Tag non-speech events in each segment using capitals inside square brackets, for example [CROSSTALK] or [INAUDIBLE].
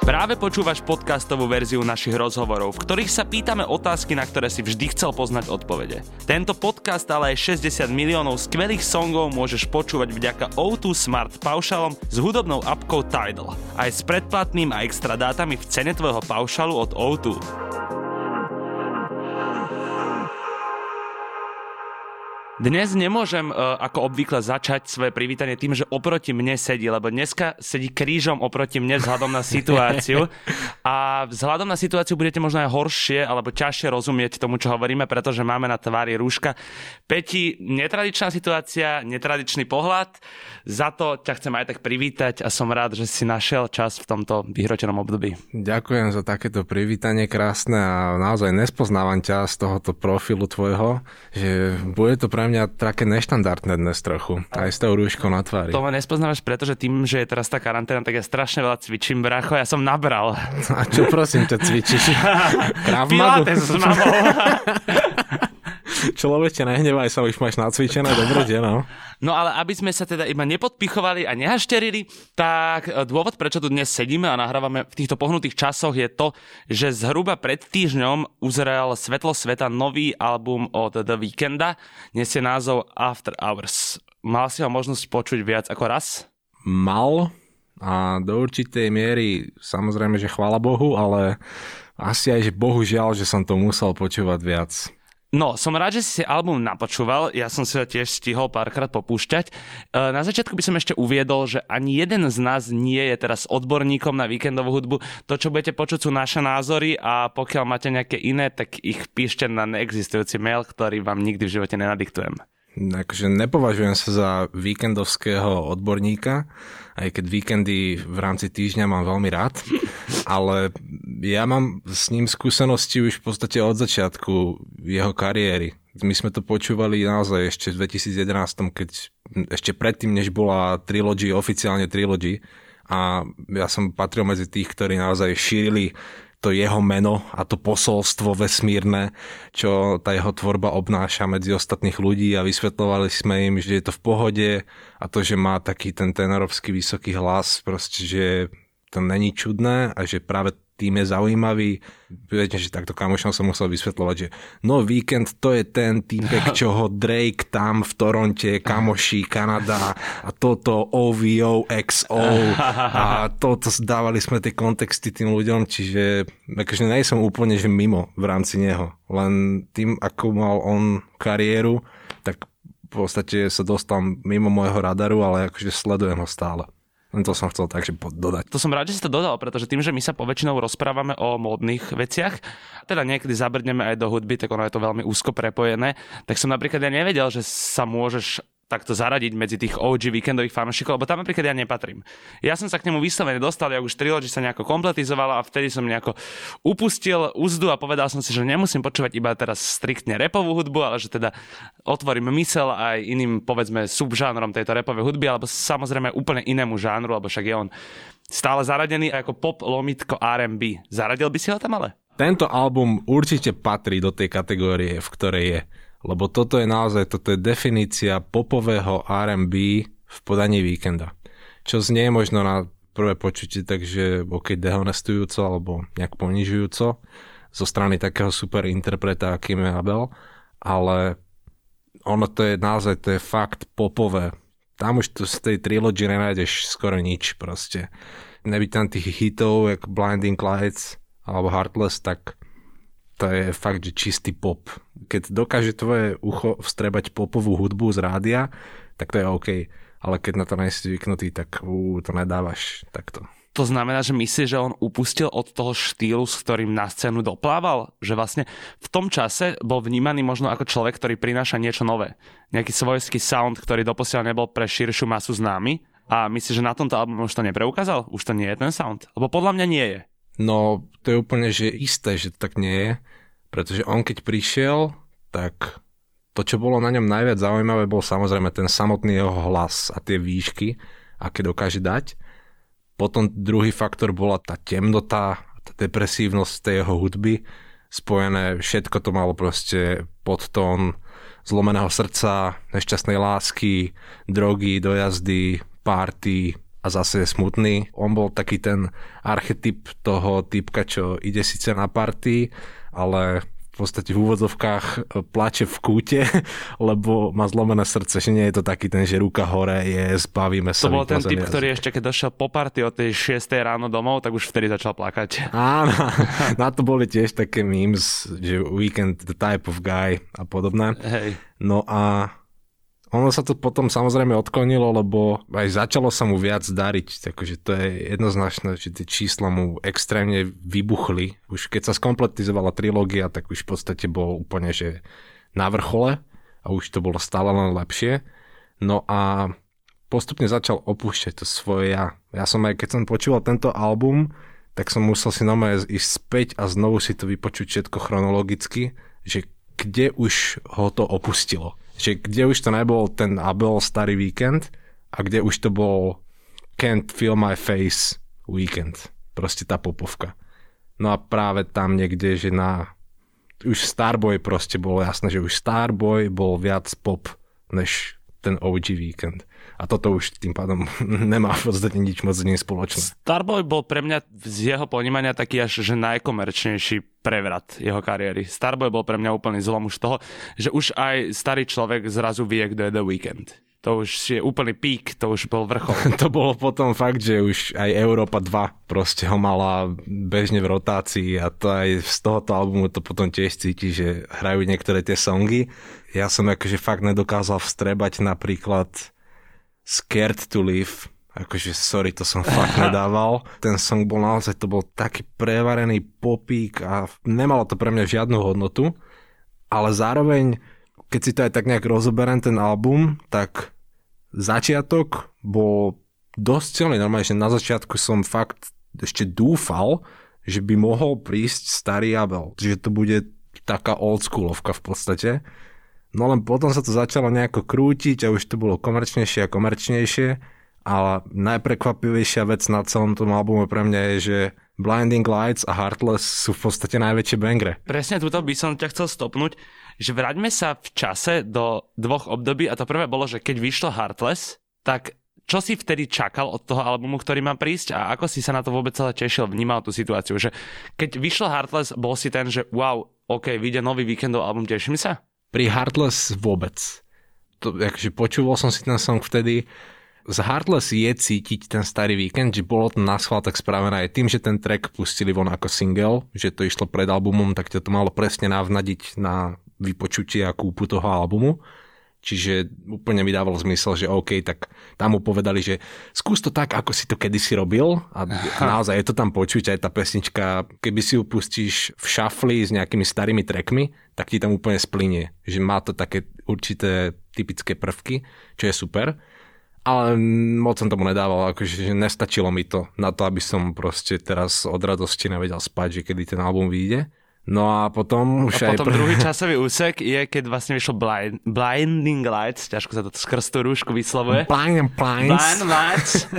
Práve počúvaš podcastovú verziu našich rozhovorov, v ktorých sa pýtame otázky, na ktoré si vždy chcel poznať odpovede. Tento podcast, ale aj 60 miliónov skvelých songov môžeš počúvať vďaka O2 Smart paušalom s hudobnou apkou Tidal. Aj s predplatným a extra dátami v cene tvojho paušalu od O2. Dnes nemôžem uh, ako obvykle začať svoje privítanie tým, že oproti mne sedí, lebo dneska sedí krížom oproti mne vzhľadom na situáciu a vzhľadom na situáciu budete možno aj horšie alebo ťažšie rozumieť tomu, čo hovoríme, pretože máme na tvári rúška. Peti, netradičná situácia, netradičný pohľad, za to ťa chcem aj tak privítať a som rád, že si našiel čas v tomto vyhrotenom období. Ďakujem za takéto privítanie krásne a naozaj nespoznávam ťa z tohoto profilu tvojho, že bude to pre mňa také neštandardné dnes trochu. Aj s tou rúškou na tvári. To ma nespoznávaš, pretože tým, že je teraz tá karanténa, tak ja strašne veľa cvičím, bracho, ja som nabral. A čo prosím ťa cvičíš? [LAUGHS] Krav Pilates s mamou. [LAUGHS] Človeče, nehnevaj sa, už máš nacvičené, dobre no. No ale aby sme sa teda iba nepodpichovali a nehašterili, tak e, dôvod, prečo tu dnes sedíme a nahrávame v týchto pohnutých časoch je to, že zhruba pred týždňom uzrel Svetlo sveta nový album od The Weekenda, nesie názov After Hours. Mal si ho možnosť počuť viac ako raz? Mal a do určitej miery samozrejme, že chvála Bohu, ale asi aj, že bohužiaľ, že som to musel počúvať viac. No, som rád, že si si album napočúval, ja som si ho tiež stihol párkrát popúšťať. E, na začiatku by som ešte uviedol, že ani jeden z nás nie je teraz odborníkom na víkendovú hudbu. To, čo budete počuť, sú naše názory a pokiaľ máte nejaké iné, tak ich píšte na neexistujúci mail, ktorý vám nikdy v živote nenadiktujem. Akože nepovažujem sa za víkendovského odborníka, aj keď víkendy v rámci týždňa mám veľmi rád, [LAUGHS] ale ja mám s ním skúsenosti už v podstate od začiatku jeho kariéry. My sme to počúvali naozaj ešte v 2011, keď ešte predtým, než bola Trilogy, oficiálne Trilogy, a ja som patril medzi tých, ktorí naozaj šírili to jeho meno a to posolstvo vesmírne, čo tá jeho tvorba obnáša medzi ostatných ľudí a vysvetlovali sme im, že je to v pohode a to, že má taký ten tenorovský vysoký hlas, proste, že to není čudné a že práve tým je zaujímavý. Viete, že takto kamošom som musel vysvetľovať, že no víkend to je ten týpek, čo ho Drake tam v Toronte, kamoši, Kanada a toto OVO, XO a toto dávali sme tie kontexty tým ľuďom, čiže akože nejsem úplne že mimo v rámci neho. Len tým, ako mal on kariéru, tak v podstate sa dostal mimo môjho radaru, ale akože sledujem ho stále. Len to som chcel takže dodať. To som rád, že si to dodal, pretože tým, že my sa poväčšinou rozprávame o módnych veciach, teda niekedy zabrdneme aj do hudby, tak ono je to veľmi úzko prepojené, tak som napríklad ja nevedel, že sa môžeš takto zaradiť medzi tých OG víkendových fanúšikov, lebo tam napríklad ja nepatrím. Ja som sa k nemu vyslovene dostal, ja už Trilogy sa nejako kompletizovala a vtedy som nejako upustil úzdu a povedal som si, že nemusím počúvať iba teraz striktne repovú hudbu, ale že teda otvorím mysel aj iným, povedzme, subžánrom tejto repovej hudby, alebo samozrejme úplne inému žánru, lebo však je on stále zaradený ako pop lomitko R&B. Zaradil by si ho tam ale? Tento album určite patrí do tej kategórie, v ktorej je lebo toto je naozaj, toto je definícia popového R&B v podaní víkenda. Čo znie možno na prvé počutie takže ok, dehonestujúco alebo nejak ponižujúco zo strany takého super interpreta, akým je Abel, ale ono to je naozaj, to je fakt popové. Tam už to z tej trilogy nenájdeš skoro nič proste. Nebyť tam tých hitov, jak Blinding Lights alebo Heartless, tak to je fakt, že čistý pop. Keď dokáže tvoje ucho vstrebať popovú hudbu z rádia, tak to je OK. Ale keď na to nejsi zvyknutý, tak ú, to nedávaš takto. To znamená, že myslíš, že on upustil od toho štýlu, s ktorým na scénu doplával? Že vlastne v tom čase bol vnímaný možno ako človek, ktorý prináša niečo nové. Nejaký svojský sound, ktorý doposiaľ nebol pre širšiu masu známy? A myslíš, že na tomto albume už to nepreukázal? Už to nie je ten sound? Lebo podľa mňa nie je. No, to je úplne že isté, že to tak nie je. Pretože on keď prišiel, tak to, čo bolo na ňom najviac zaujímavé, bol samozrejme ten samotný jeho hlas a tie výšky, aké dokáže dať. Potom druhý faktor bola tá temnota, tá depresívnosť tej jeho hudby, spojené, všetko to malo proste podtón zlomeného srdca, nešťastnej lásky, drogy, dojazdy, party, a zase je smutný. On bol taký ten archetyp toho typka, čo ide síce na party, ale v podstate v úvodzovkách plače v kúte, [LAUGHS] lebo má zlomené srdce, že nie je to taký ten, že ruka hore je, zbavíme sa. To bol ten typ, ktorý ešte keď došiel po party od tej 6 ráno domov, tak už vtedy začal plakať. [LAUGHS] Áno, na to boli tiež také memes, že weekend the type of guy a podobné. Hej. No a ono sa to potom samozrejme odklonilo, lebo aj začalo sa mu viac dariť, takže to je jednoznačné, že tie čísla mu extrémne vybuchli. Už keď sa skompletizovala trilógia, tak už v podstate bol úplne, že na vrchole a už to bolo stále len lepšie. No a postupne začal opúšťať to svoje ja. Ja som aj, keď som počúval tento album, tak som musel si normálne ísť späť a znovu si to vypočuť všetko chronologicky, že kde už ho to opustilo že kde už to nebol ten Abel starý víkend a kde už to bol Can't Feel My Face Weekend. Proste tá popovka. No a práve tam niekde, že na už Starboy proste bolo jasné, že už Starboy bol viac pop než ten OG víkend. A toto už tým pádom [LAUGHS] nemá v podstate nič moc s ním spoločné. Starboy bol pre mňa z jeho ponímania taký až že najkomerčnejší prevrat jeho kariéry. Starboy bol pre mňa úplný zlom už toho, že už aj starý človek zrazu vie, kto je The Weekend. To už je úplný pík, to už bol vrchol. [LAUGHS] to bolo potom fakt, že už aj Európa 2 proste ho mala bežne v rotácii a to aj z tohoto albumu to potom tiež cíti, že hrajú niektoré tie songy. Ja som akože fakt nedokázal vstrebať napríklad Scared to Live, akože sorry, to som fakt [LAUGHS] nedával. Ten song bol naozaj, to bol taký prevarený popík a nemalo to pre mňa žiadnu hodnotu, ale zároveň keď si to aj tak nejak rozoberiem ten album, tak začiatok bol dosť celý normálne, že na začiatku som fakt ešte dúfal, že by mohol prísť starý Abel, že to bude taká oldschoolovka v podstate. No len potom sa to začalo nejako krútiť a už to bolo komerčnejšie a komerčnejšie a najprekvapivejšia vec na celom tom albume pre mňa je, že Blinding Lights a Heartless sú v podstate najväčšie bangre. Presne túto by som ťa chcel stopnúť, že vráťme sa v čase do dvoch období a to prvé bolo, že keď vyšlo Heartless, tak čo si vtedy čakal od toho albumu, ktorý má prísť a ako si sa na to vôbec celé tešil, vnímal tú situáciu, že keď vyšlo Heartless, bol si ten, že wow, ok, vyjde nový víkendov album, teším sa? Pri Heartless vôbec. To, akože počúval som si ten song vtedy, z Heartless je cítiť ten starý víkend, že bolo to na tak spravené aj tým, že ten track pustili von ako single, že to išlo pred albumom, tak to malo presne navnadiť na vypočutie a kúpu toho albumu. Čiže úplne mi dávalo zmysel, že OK, tak tam mu povedali, že skús to tak, ako si to kedysi robil a naozaj je to tam počuť, aj tá pesnička, keby si ju pustíš v šafli s nejakými starými trackmi, tak ti tam úplne splinie, že má to také určité typické prvky, čo je super. Ale moc som tomu nedával, akože že nestačilo mi to na to, aby som proste teraz od radosti nevedel spať, že kedy ten album vyjde. No a potom už a aj... potom druhý [LAUGHS] časový úsek je, keď vlastne vyšlo blind, Blinding Lights, ťažko sa to skrz tú rúšku vyslovuje. Blind. Blind Lights.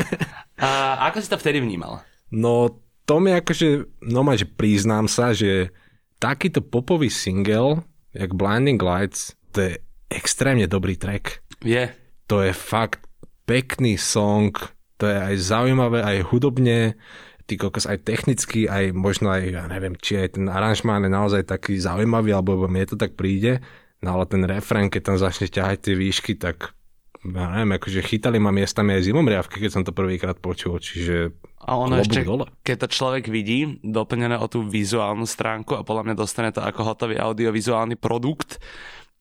a ako si to vtedy vnímal? No to mi akože, no že priznám sa, že takýto popový single, jak Blinding Lights, to je extrémne dobrý track. Je. To je fakt pekný song, to je aj zaujímavé, aj hudobne, ty kokos aj technicky, aj možno aj, ja neviem, či aj ten aranžmán je naozaj taký zaujímavý, alebo mne to tak príde, no ale ten refrén, keď tam začne ťahať tie výšky, tak ja neviem, akože chytali ma miestami aj zimomriavky, keď som to prvýkrát počul, čiže a ono ešte, dole. keď to človek vidí, doplnené o tú vizuálnu stránku a podľa mňa dostane to ako hotový audiovizuálny produkt,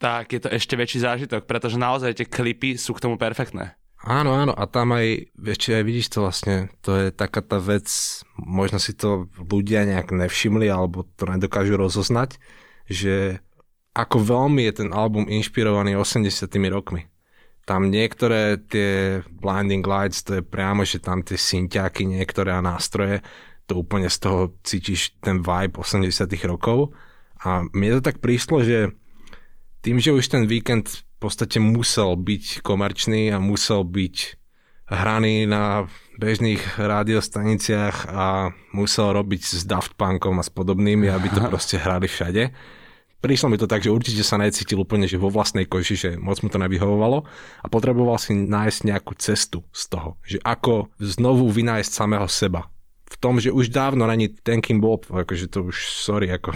tak je to ešte väčší zážitok, pretože naozaj tie klipy sú k tomu perfektné. Áno, áno, a tam aj, ešte aj vidíš to vlastne, to je taká tá vec, možno si to ľudia nejak nevšimli, alebo to nedokážu rozoznať, že ako veľmi je ten album inšpirovaný 80 rokmi. Tam niektoré tie Blinding Lights, to je priamo, že tam tie synťáky, niektoré a nástroje, to úplne z toho cítiš ten vibe 80 rokov. A mne to tak prišlo, že tým, že už ten víkend podstate musel byť komerčný a musel byť hraný na bežných rádiostaniciach a musel robiť s Daft Punkom a s podobnými, aby to [LAUGHS] proste hrali všade, prišlo mi to tak, že určite sa necítil úplne že vo vlastnej koži, že moc mu to nevyhovovalo a potreboval si nájsť nejakú cestu z toho, že ako znovu vynájsť samého seba. V tom, že už dávno není ten, kým bol, akože to už, sorry, ako,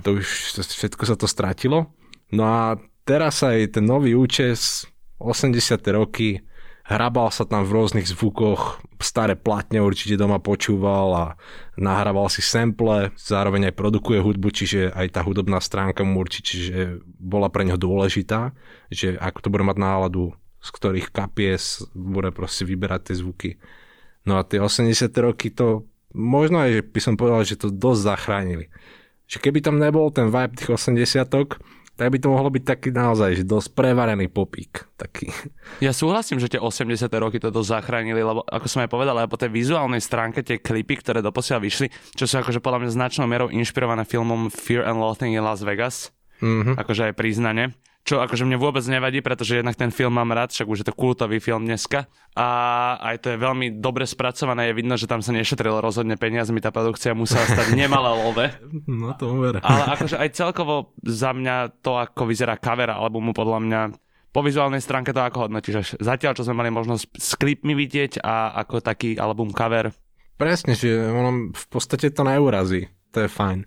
[LAUGHS] to už všetko sa to stratilo. No a teraz aj ten nový účes, 80. roky, hrabal sa tam v rôznych zvukoch, staré platne určite doma počúval a nahrával si sample, zároveň aj produkuje hudbu, čiže aj tá hudobná stránka mu určite že bola pre neho dôležitá, že ako to bude mať náladu, z ktorých kapies bude proste vyberať tie zvuky. No a tie 80. roky to možno aj by som povedal, že to dosť zachránili. Že keby tam nebol ten vibe tých 80 tak by to mohlo byť taký naozaj, že dosť prevarený popík. Taký. Ja súhlasím, že tie 80. roky to dosť zachránili, lebo ako som aj povedal, aj po tej vizuálnej stránke tie klipy, ktoré doposiaľ vyšli, čo sú akože podľa mňa značnou mierou inšpirované filmom Fear and Loathing in Las Vegas, mm-hmm. akože aj priznanie čo akože mne vôbec nevadí, pretože jednak ten film mám rád, však už je to kultový film dneska a aj to je veľmi dobre spracované, je vidno, že tam sa nešetrilo rozhodne peniazmi, tá produkcia musela stať nemalé love. [LAUGHS] No to uver. Ale akože aj celkovo za mňa to, ako vyzerá cover albumu, podľa mňa po vizuálnej stránke to ako hodnotíš? Zatiaľ, čo sme mali možnosť s klipmi vidieť a ako taký album cover? Presne, že ono v podstate to neurazí. To je fajn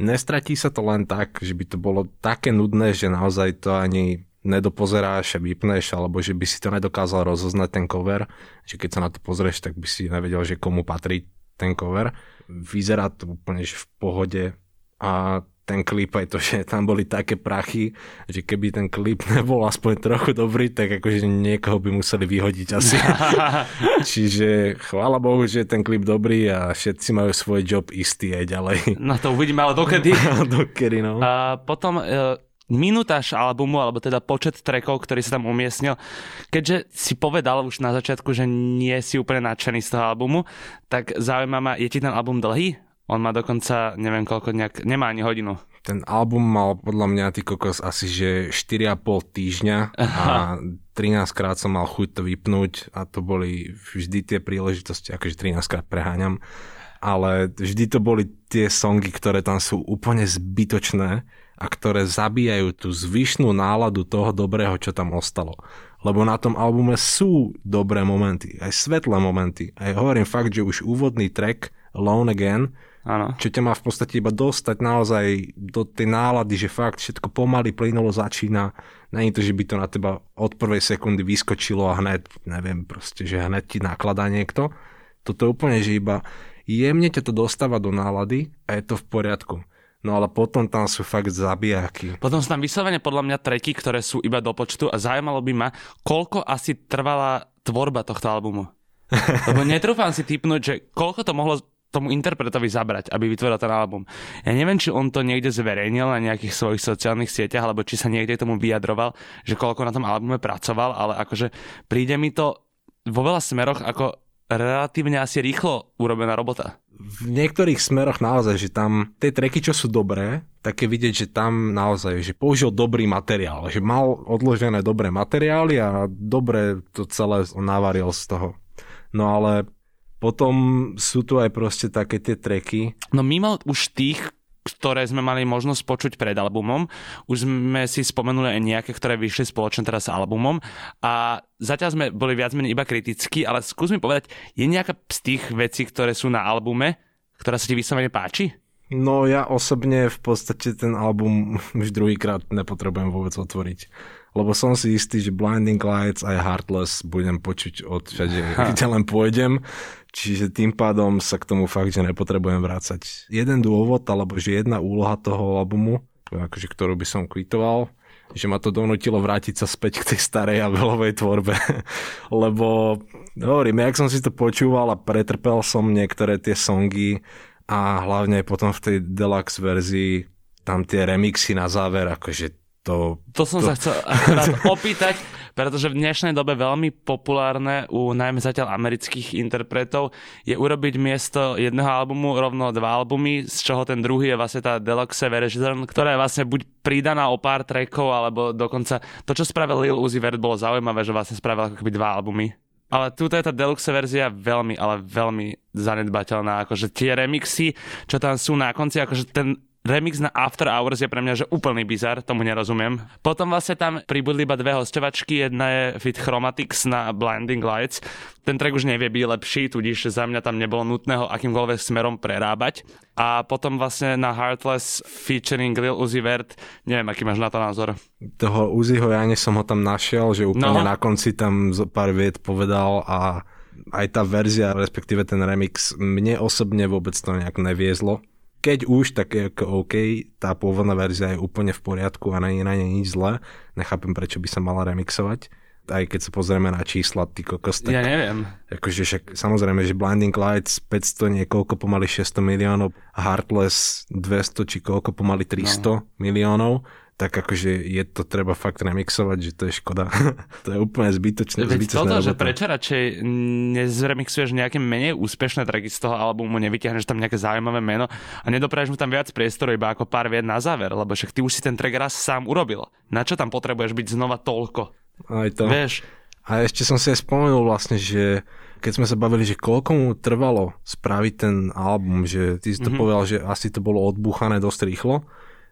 nestratí sa to len tak, že by to bolo také nudné, že naozaj to ani nedopozeráš a vypneš, alebo že by si to nedokázal rozoznať ten cover, že keď sa na to pozrieš, tak by si nevedel, že komu patrí ten cover. Vyzerá to úplne že v pohode a ten klip aj to, že tam boli také prachy, že keby ten klip [LAUGHS] nebol aspoň trochu dobrý, tak akože niekoho by museli vyhodiť asi. [LAUGHS] Čiže chvála Bohu, že ten klip dobrý a všetci majú svoj job istý aj ďalej. No to uvidíme, ale dokedy. [LAUGHS] dokedy, no. A potom e, minutáž albumu, alebo teda počet trackov, ktorý sa tam umiestnil. Keďže si povedal už na začiatku, že nie si úplne nadšený z toho albumu, tak zaujíma ma, je ti ten album dlhý? On má dokonca, neviem koľko, nejak, nemá ani hodinu. Ten album mal podľa mňa ty kokos asi, že 4,5 týždňa a 13 krát som mal chuť to vypnúť a to boli vždy tie príležitosti, akože 13 krát preháňam, ale vždy to boli tie songy, ktoré tam sú úplne zbytočné a ktoré zabíjajú tú zvyšnú náladu toho dobrého, čo tam ostalo. Lebo na tom albume sú dobré momenty, aj svetlé momenty. A ja hovorím fakt, že už úvodný track Lone Again Ano. Čo ťa má v podstate iba dostať naozaj do tej nálady, že fakt všetko pomaly, plynulo začína. Není to, že by to na teba od prvej sekundy vyskočilo a hned, neviem, proste, že hned ti nakladá niekto. Toto je úplne, že iba jemne ťa to dostáva do nálady a je to v poriadku. No ale potom tam sú fakt zabijáky. Potom sú tam vyslovene podľa mňa treky, ktoré sú iba do počtu a zaujímalo by ma, koľko asi trvala tvorba tohto albumu. [LAUGHS] Lebo netrúfam si typnúť, že koľko to mohlo tomu interpretovi zabrať, aby vytvoril ten album. Ja neviem, či on to niekde zverejnil na nejakých svojich sociálnych sieťach, alebo či sa niekde tomu vyjadroval, že koľko na tom albume pracoval, ale akože príde mi to vo veľa smeroch ako relatívne asi rýchlo urobená robota. V niektorých smeroch naozaj, že tam tie treky, čo sú dobré, tak je vidieť, že tam naozaj, že použil dobrý materiál, že mal odložené dobré materiály a dobre to celé navaril z toho. No ale potom sú tu aj proste také tie treky. No mimo už tých, ktoré sme mali možnosť počuť pred albumom. Už sme si spomenuli aj nejaké, ktoré vyšli spoločne teraz s albumom a zatiaľ sme boli viac menej iba kritickí, ale skús mi povedať, je nejaká z tých vecí, ktoré sú na albume, ktorá sa ti vyslovene páči? No ja osobne v podstate ten album už druhýkrát nepotrebujem vôbec otvoriť lebo som si istý, že Blinding Lights aj Heartless budem počuť od všade, kde len pôjdem, čiže tým pádom sa k tomu fakt, že nepotrebujem vrácať. Jeden dôvod, alebo že jedna úloha toho albumu, akože ktorú by som kvitoval, že ma to donutilo vrátiť sa späť k tej starej Avelovej tvorbe. [LAUGHS] Lebo, hovorím, jak som si to počúval a pretrpel som niektoré tie songy a hlavne potom v tej deluxe verzii tam tie remixy na záver, akože to, to som to... sa chcel [LAUGHS] opýtať, pretože v dnešnej dobe veľmi populárne u najmä zatiaľ amerických interpretov je urobiť miesto jedného albumu rovno dva albumy, z čoho ten druhý je vlastne tá Deluxe version, ktorá je vlastne buď pridaná o pár trackov, alebo dokonca to, čo spravil Lil Uzi Vert, bolo zaujímavé, že vlastne spravil ako keby dva albumy. Ale tu je tá deluxe verzia veľmi, ale veľmi zanedbateľná. Akože tie remixy, čo tam sú na konci, akože ten remix na After Hours je pre mňa že úplný bizar, tomu nerozumiem. Potom vlastne tam pribudli iba dve hostovačky, jedna je Fit Chromatics na Blinding Lights. Ten track už nevie byť lepší, tudíž za mňa tam nebolo nutné ho akýmkoľvek smerom prerábať. A potom vlastne na Heartless featuring Lil Uzi Vert, neviem, aký máš na to názor. Toho Uziho ja som ho tam našiel, že úplne no. na konci tam zo pár viet povedal a aj tá verzia, respektíve ten remix, mne osobne vôbec to nejak neviezlo keď už, tak je ako OK, tá pôvodná verzia je úplne v poriadku a nie je na nej nič zlé. Nechápem, prečo by sa mala remixovať. Aj keď sa pozrieme na čísla, ty kokos, tak... Ja neviem. Akože však, samozrejme, že Blinding Lights 500 niekoľko pomaly 600 miliónov, Heartless 200 či koľko pomaly 300 no. miliónov tak akože je to treba fakt remixovať, že to je škoda. [LAUGHS] to je úplne zbytočné. Veď toto, robota. že prečo radšej nezremixuješ nejaké menej úspešné tracky z toho albumu, nevyťahneš tam nejaké zaujímavé meno a nedopraješ mu tam viac priestoru iba ako pár vied na záver, lebo však ty už si ten track raz sám urobil. Na čo tam potrebuješ byť znova toľko? Aj to. Vieš? A ešte som si aj spomenul vlastne, že keď sme sa bavili, že koľko mu trvalo spraviť ten album, že ty si to mm-hmm. povedal, že asi to bolo odbúchané dosť rýchlo,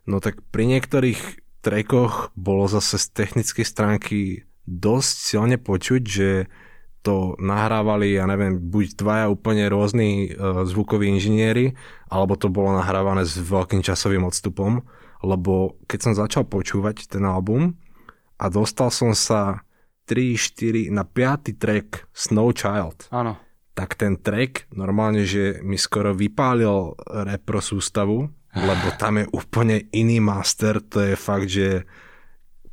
No tak pri niektorých trekoch bolo zase z technickej stránky dosť silne počuť, že to nahrávali, ja neviem, buď dvaja úplne rôzni uh, zvukoví inžinieri, alebo to bolo nahrávané s veľkým časovým odstupom, lebo keď som začal počúvať ten album a dostal som sa 3, 4 na 5. track Snow Child. Áno. Tak ten track normálne, že mi skoro vypálil repro sústavu, lebo tam je úplne iný master, to je fakt, že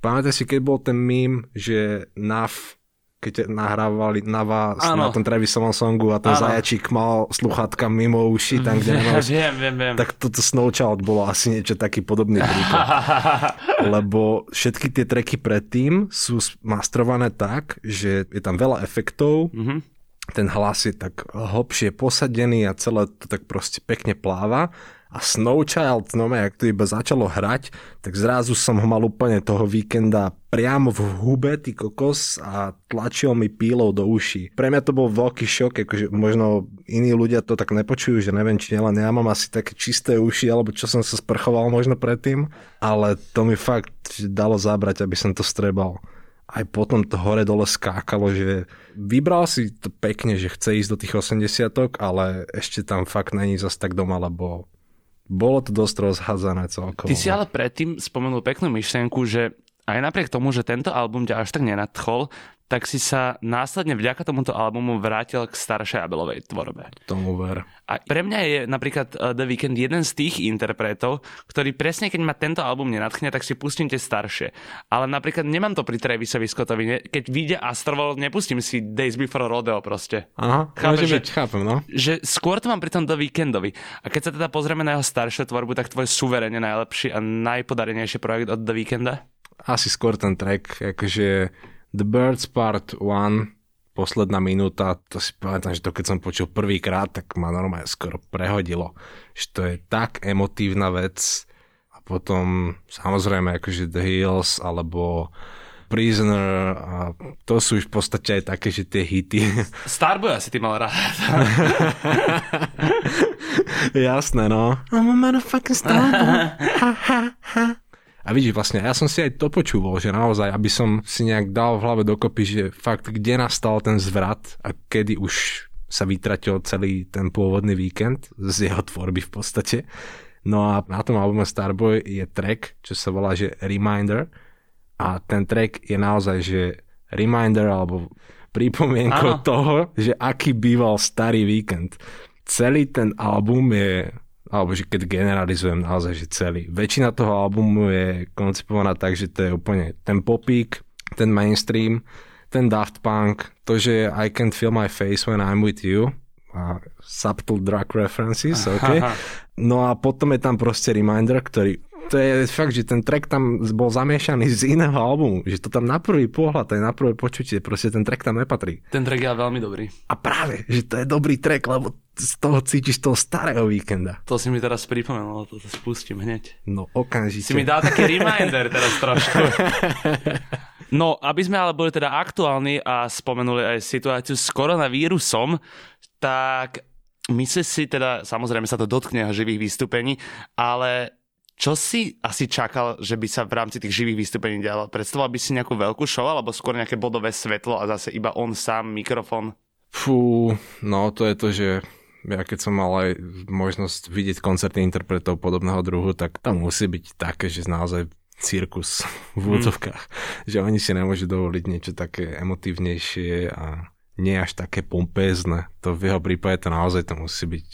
pamätáte si, keď bol ten mím, že NAV keď nahrávali na vás ano. na tom Travisovom songu a ten ano. zajačík mal sluchátka mimo uši tam, kde nemal... [LAUGHS] viem, viem, viem. Tak toto Snowchild bolo asi niečo taký podobný príklad. [LAUGHS] Lebo všetky tie treky predtým sú mastrované tak, že je tam veľa efektov, mm-hmm. ten hlas je tak hlbšie posadený a celé to tak proste pekne pláva a Snowchild, no ak to iba začalo hrať, tak zrazu som ho mal úplne toho víkenda priamo v hube, ty kokos a tlačil mi pílov do uší. Pre mňa to bol veľký šok, akože možno iní ľudia to tak nepočujú, že neviem, či len ja mám asi také čisté uši, alebo čo som sa sprchoval možno predtým, ale to mi fakt dalo zabrať, aby som to strebal aj potom to hore dole skákalo, že vybral si to pekne, že chce ísť do tých 80 ale ešte tam fakt není zas tak doma, lebo bolo to dosť rozhádzané celkovo. Ty si ale predtým spomenul peknú myšlienku, že aj napriek tomu, že tento album ťa až tak nenadchol, tak si sa následne vďaka tomuto albumu vrátil k staršej Abelovej tvorbe. Tomu ver. A pre mňa je napríklad uh, The Weeknd jeden z tých interpretov, ktorý presne keď ma tento album nenadchne, tak si pustím tie staršie. Ale napríklad nemám to pri Travisovi Scottovi. Keď vyjde Astroworld, nepustím si Days Before Rodeo proste. Aha, Chápem, že, byť, chápem, no. Že skôr to mám pri tom The Weekendovi. A keď sa teda pozrieme na jeho staršiu tvorbu, tak tvoj suverene najlepší a najpodarenejší projekt od The Weekenda? Asi skôr ten track, akože The Birds Part 1, posledná minúta, to si pamätám, že to keď som počul prvýkrát, tak ma normálne skoro prehodilo. Že to je tak emotívna vec a potom samozrejme akože The Hills alebo Prisoner a to sú už v podstate aj také, že tie hity. [LAUGHS] Starboy asi ty mal rád. [LAUGHS] Jasné, no. I'm a motherfucking starboy. [LAUGHS] A vidíš, vlastne ja som si aj to počúval, že naozaj, aby som si nejak dal v hlave dokopy, že fakt, kde nastal ten zvrat a kedy už sa vytratil celý ten pôvodný víkend z jeho tvorby v podstate. No a na tom albume Starboy je track, čo sa volá, že Reminder a ten track je naozaj, že reminder alebo pripomienko toho, že aký býval starý víkend. Celý ten album je alebo že keď generalizujem naozaj, že celý. Väčšina toho albumu je koncipovaná tak, že to je úplne ten popík, ten mainstream, ten Daft Punk, to, že I can't feel my face when I'm with you, a subtle drug references, OK. No a potom je tam proste Reminder, ktorý to je fakt, že ten track tam bol zamiešaný z iného albumu, že to tam na prvý pohľad, aj na prvé počutie, proste ten track tam nepatrí. Ten track je veľmi dobrý. A práve, že to je dobrý track, lebo z toho cítiš toho starého víkenda. To si mi teraz pripomenul, to, to spustím hneď. No okamžite. Si mi dal taký reminder teraz trošku. [LAUGHS] No, aby sme ale boli teda aktuálni a spomenuli aj situáciu s koronavírusom, tak myslíš si teda, samozrejme sa to dotkne živých vystúpení, ale čo si asi čakal, že by sa v rámci tých živých vystúpení dialo? Predstavoval by si nejakú veľkú show, alebo skôr nejaké bodové svetlo a zase iba on sám, mikrofón? Fú, no to je to, že ja keď som mal aj možnosť vidieť koncerty interpretov podobného druhu, tak tam musí byť také, že naozaj cirkus v hmm. úvodzovkách. Mm. Že oni si nemôžu dovoliť niečo také emotívnejšie a nie až také pompézne. To v jeho prípade to naozaj to musí byť...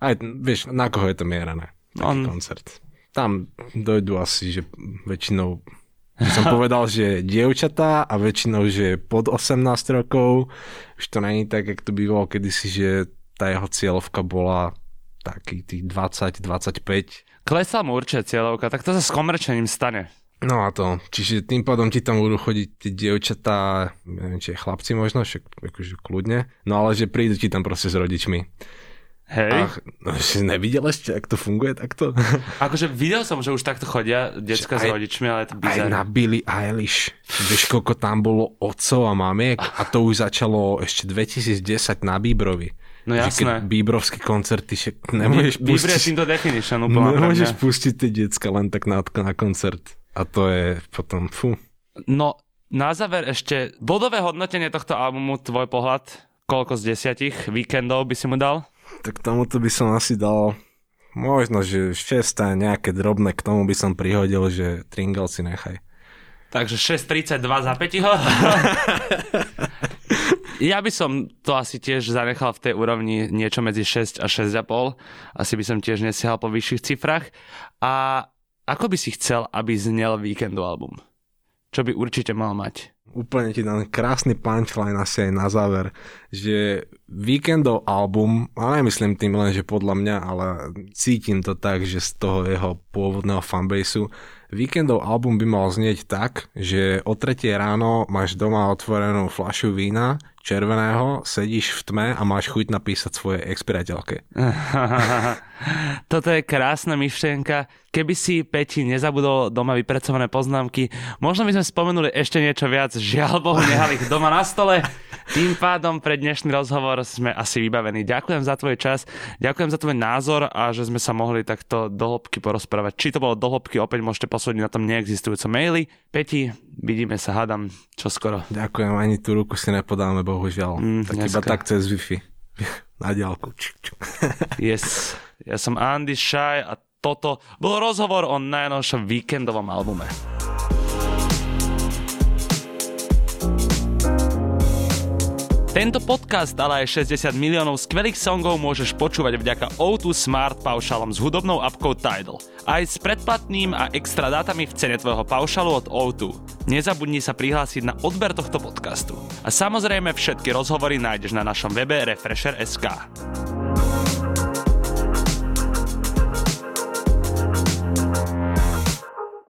Aj, vieš, na koho je to mierané? Taký On... koncert tam dojdu asi, že väčšinou som povedal, že dievčatá a väčšinou, že pod 18 rokov. Už to není tak, jak to bývalo kedysi, že tá jeho cieľovka bola taký tých 20-25. Klesla mu určite cieľovka, tak to sa s komerčením stane. No a to, čiže tým pádom ti tam budú chodiť tie dievčatá, neviem, či chlapci možno, však akože kľudne, no ale že prídu ti tam proste s rodičmi. Hej. Ach, no, [LAUGHS] si nevidel ešte, ak to funguje takto? [LAUGHS] Akože videl som, že už takto chodia decka s rodičmi, ale to bizarné. Aj na Billy Eilish. Vieš, koľko tam bolo otcov a mamiek? A to už začalo ešte 2010 na Bíbrovi. No jasné. Bíbrovské koncerty, že [LAUGHS] nemôžeš Bíbr pustiť... Bíbr je definition úplne. Nemôžeš pustiť tie decka len tak na, na koncert. A to je potom, fú. No, na záver ešte bodové hodnotenie tohto albumu, tvoj pohľad, koľko z desiatich víkendov by si mu dal? Tak tomuto by som asi dal možno, že 6 a nejaké drobné k tomu by som prihodil, že Tringle si nechaj. Takže 6.32 za 5 [LAUGHS] Ja by som to asi tiež zanechal v tej úrovni niečo medzi 6 a 6,5. Asi by som tiež nesiahal po vyšších cifrách. A ako by si chcel, aby znel Weekendu album? Čo by určite mal mať? Úplne ti dám krásny punchline asi aj na záver, že Weekendov album, a nemyslím tým len, že podľa mňa, ale cítim to tak, že z toho jeho pôvodného fanbaseu, Weekendov album by mal znieť tak, že o 3 ráno máš doma otvorenú fľašu vína, červeného, sedíš v tme a máš chuť napísať svoje ex-priateľke. [LAUGHS] Toto je krásna myšlienka. Keby si Peti nezabudol doma vypracované poznámky, možno by sme spomenuli ešte niečo viac. Žiaľ Bohu, nehali ich doma na stole. Tým pádom pre dnešný rozhovor sme asi vybavení. Ďakujem za tvoj čas, ďakujem za tvoj názor a že sme sa mohli takto dohlbky porozprávať. Či to bolo dohlbky, opäť môžete posúdiť na tom neexistujúcom maili. Peti, vidíme sa, hádam, čo skoro. Ďakujem, ani tú ruku si nepodáme, bohužiaľ. Mm, tak dneska. iba tak cez Wi-Fi. [LAUGHS] Na diálku. [LAUGHS] yes. Ja som Andy Shai a toto bol rozhovor o najnovšom víkendovom albume. Tento podcast, ale aj 60 miliónov skvelých songov môžeš počúvať vďaka O2 Smart paušalom s hudobnou apkou Tidal. Aj s predplatným a extra dátami v cene tvojho paušalu od O2. Nezabudni sa prihlásiť na odber tohto podcastu. A samozrejme všetky rozhovory nájdeš na našom webe Refresher.sk.